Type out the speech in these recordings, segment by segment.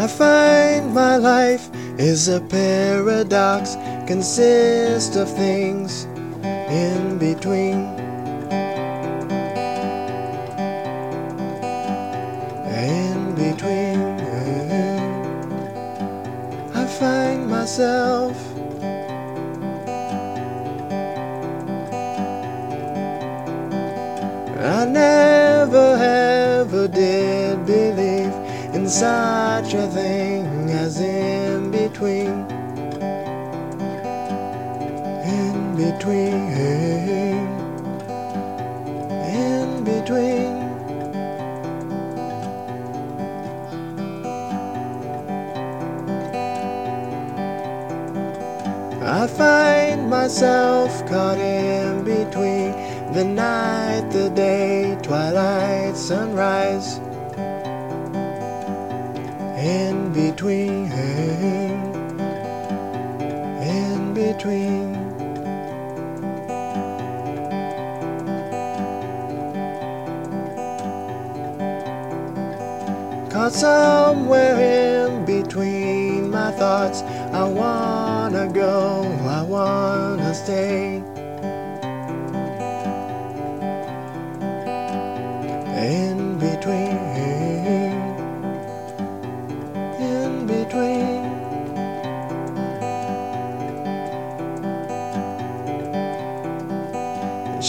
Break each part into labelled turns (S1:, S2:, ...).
S1: I find my life is a paradox, consists of things in between. In between, I find myself. I never in such a thing as in between. In between. In between. I find myself caught in between the night, the day, twilight, sunrise. In between, in between. Caught somewhere in between my thoughts. I wanna go, I wanna stay.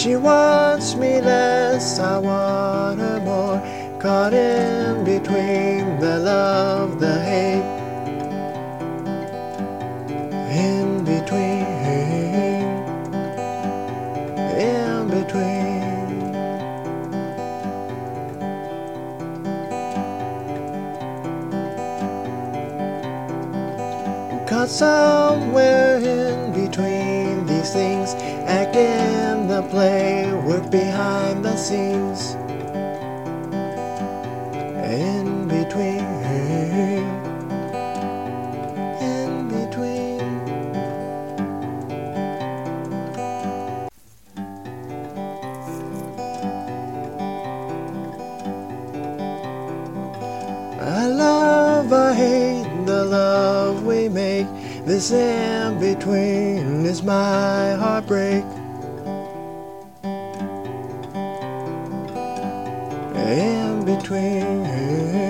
S1: She wants me less, I want her more. Caught in between the love, the hate. In between, in between. Caught somewhere in between these things, act play, work behind the scenes. In between, in between. I love, I hate the love we make. This in between is my heartbreak. between.